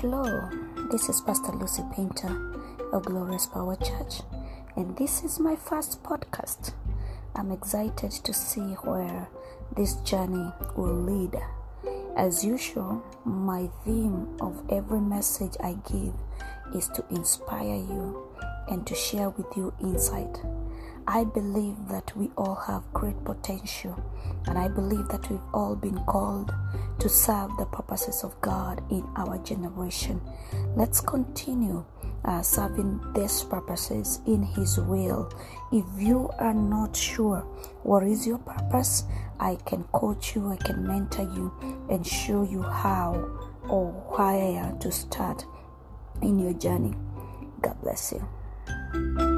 Hello, this is Pastor Lucy Painter of Glorious Power Church, and this is my first podcast. I'm excited to see where this journey will lead. As usual, my theme of every message I give is to inspire you and to share with you insight. I believe that we all have great potential, and I believe that we've all been called to serve the purposes of God in our generation. Let's continue uh, serving these purposes in His will. If you are not sure what is your purpose, I can coach you, I can mentor you, and show you how or where to start in your journey. God bless you.